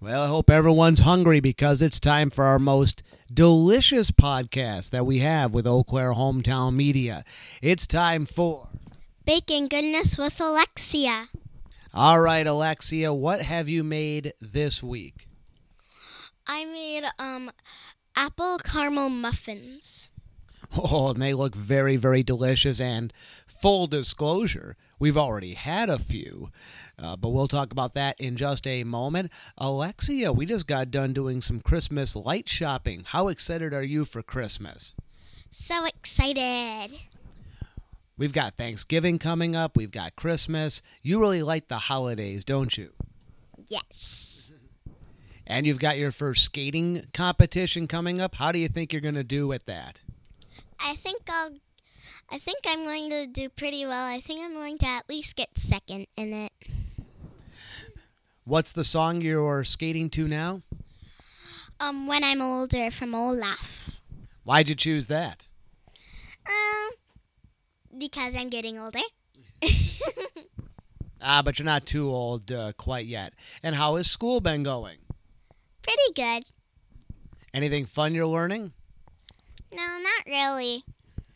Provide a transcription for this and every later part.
Well, I hope everyone's hungry because it's time for our most delicious podcast that we have with Eau Claire Hometown Media. It's time for. Baking goodness with Alexia. All right, Alexia, what have you made this week? I made um apple caramel muffins. Oh, and they look very, very delicious. And full disclosure, we've already had a few, uh, but we'll talk about that in just a moment. Alexia, we just got done doing some Christmas light shopping. How excited are you for Christmas? So excited. We've got Thanksgiving coming up, we've got Christmas. You really like the holidays, don't you? Yes. And you've got your first skating competition coming up. How do you think you're going to do with that? I think I'll I think I'm going to do pretty well. I think I'm going to at least get second in it. What's the song you're skating to now? Um when I'm older from Olaf. Why'd you choose that? Um because I'm getting older. Ah, but you're not too old uh, quite yet. And how has school been going? Pretty good. Anything fun you're learning? No, not really.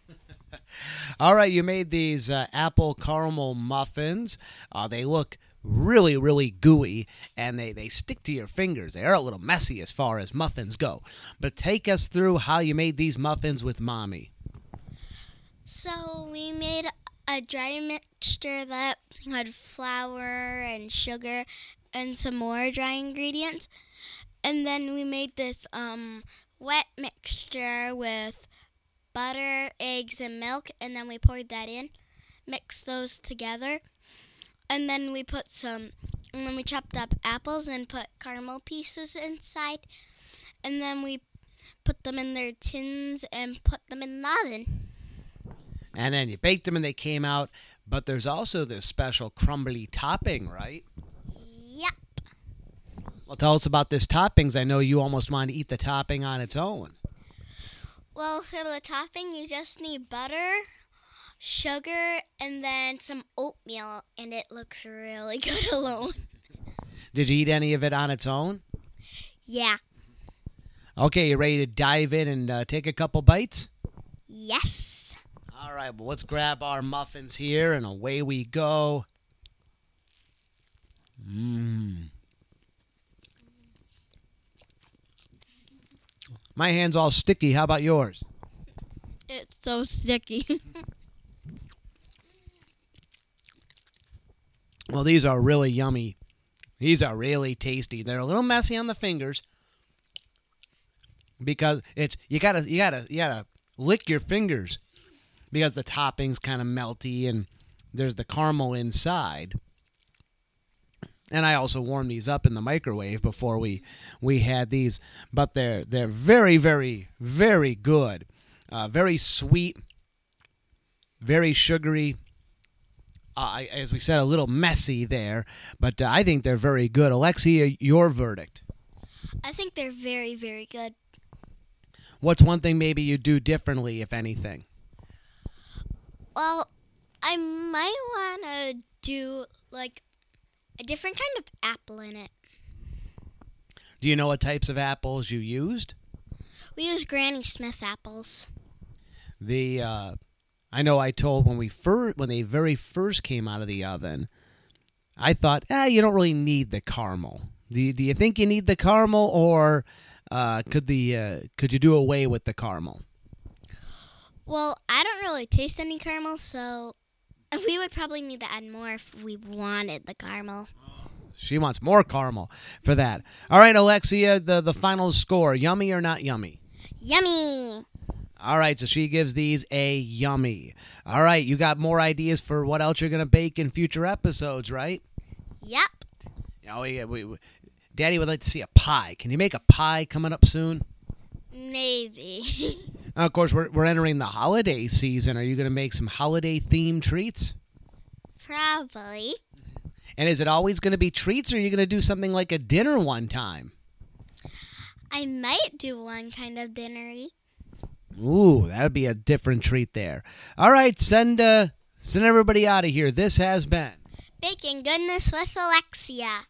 All right, you made these uh, apple caramel muffins. Uh, they look really, really gooey, and they, they stick to your fingers. They are a little messy as far as muffins go. But take us through how you made these muffins with mommy. So we made a dry mixture that had flour and sugar and some more dry ingredients. And then we made this um, wet mixture with butter, eggs, and milk. And then we poured that in, mixed those together. And then we put some, and then we chopped up apples and put caramel pieces inside. And then we put them in their tins and put them in the oven. And then you baked them and they came out. But there's also this special crumbly topping, right? Well, tell us about this toppings. I know you almost want to eat the topping on its own. Well, for the topping, you just need butter, sugar, and then some oatmeal, and it looks really good alone. Did you eat any of it on its own? Yeah. Okay, you ready to dive in and uh, take a couple bites? Yes. All right, well, let's grab our muffins here and away we go. Mmm. My hand's all sticky. How about yours? It's so sticky. Well, these are really yummy. These are really tasty. They're a little messy on the fingers because it's you gotta you gotta you gotta lick your fingers because the topping's kind of melty and there's the caramel inside. And I also warmed these up in the microwave before we we had these, but they're they're very very very good, uh, very sweet, very sugary. Uh, as we said, a little messy there, but uh, I think they're very good. Alexia, your verdict. I think they're very, very good. What's one thing maybe you do differently, if anything? Well, I might want to do like a different kind of apple in it. Do you know what types of apples you used? We used Granny Smith apples. The uh, I know I told when we first when they very first came out of the oven, I thought, ah, you don't really need the caramel. Do you, do you think you need the caramel, or uh, could the uh, could you do away with the caramel? Well, I don't really taste any caramel, so we would probably need to add more if we wanted the caramel. She wants more caramel for that. All right, Alexia, the the final score: yummy or not yummy? Yummy! All right, so she gives these a yummy. All right, you got more ideas for what else you're gonna bake in future episodes, right? Yep. Oh yeah, we, we, Daddy would like to see a pie. Can you make a pie coming up soon? Maybe. Of course, we're we're entering the holiday season. Are you gonna make some holiday themed treats? Probably. And is it always gonna be treats, or are you gonna do something like a dinner one time? I might do one kind of dinnery. Ooh, that'd be a different treat there. All right, send uh, send everybody out of here. This has been Baking goodness with Alexia.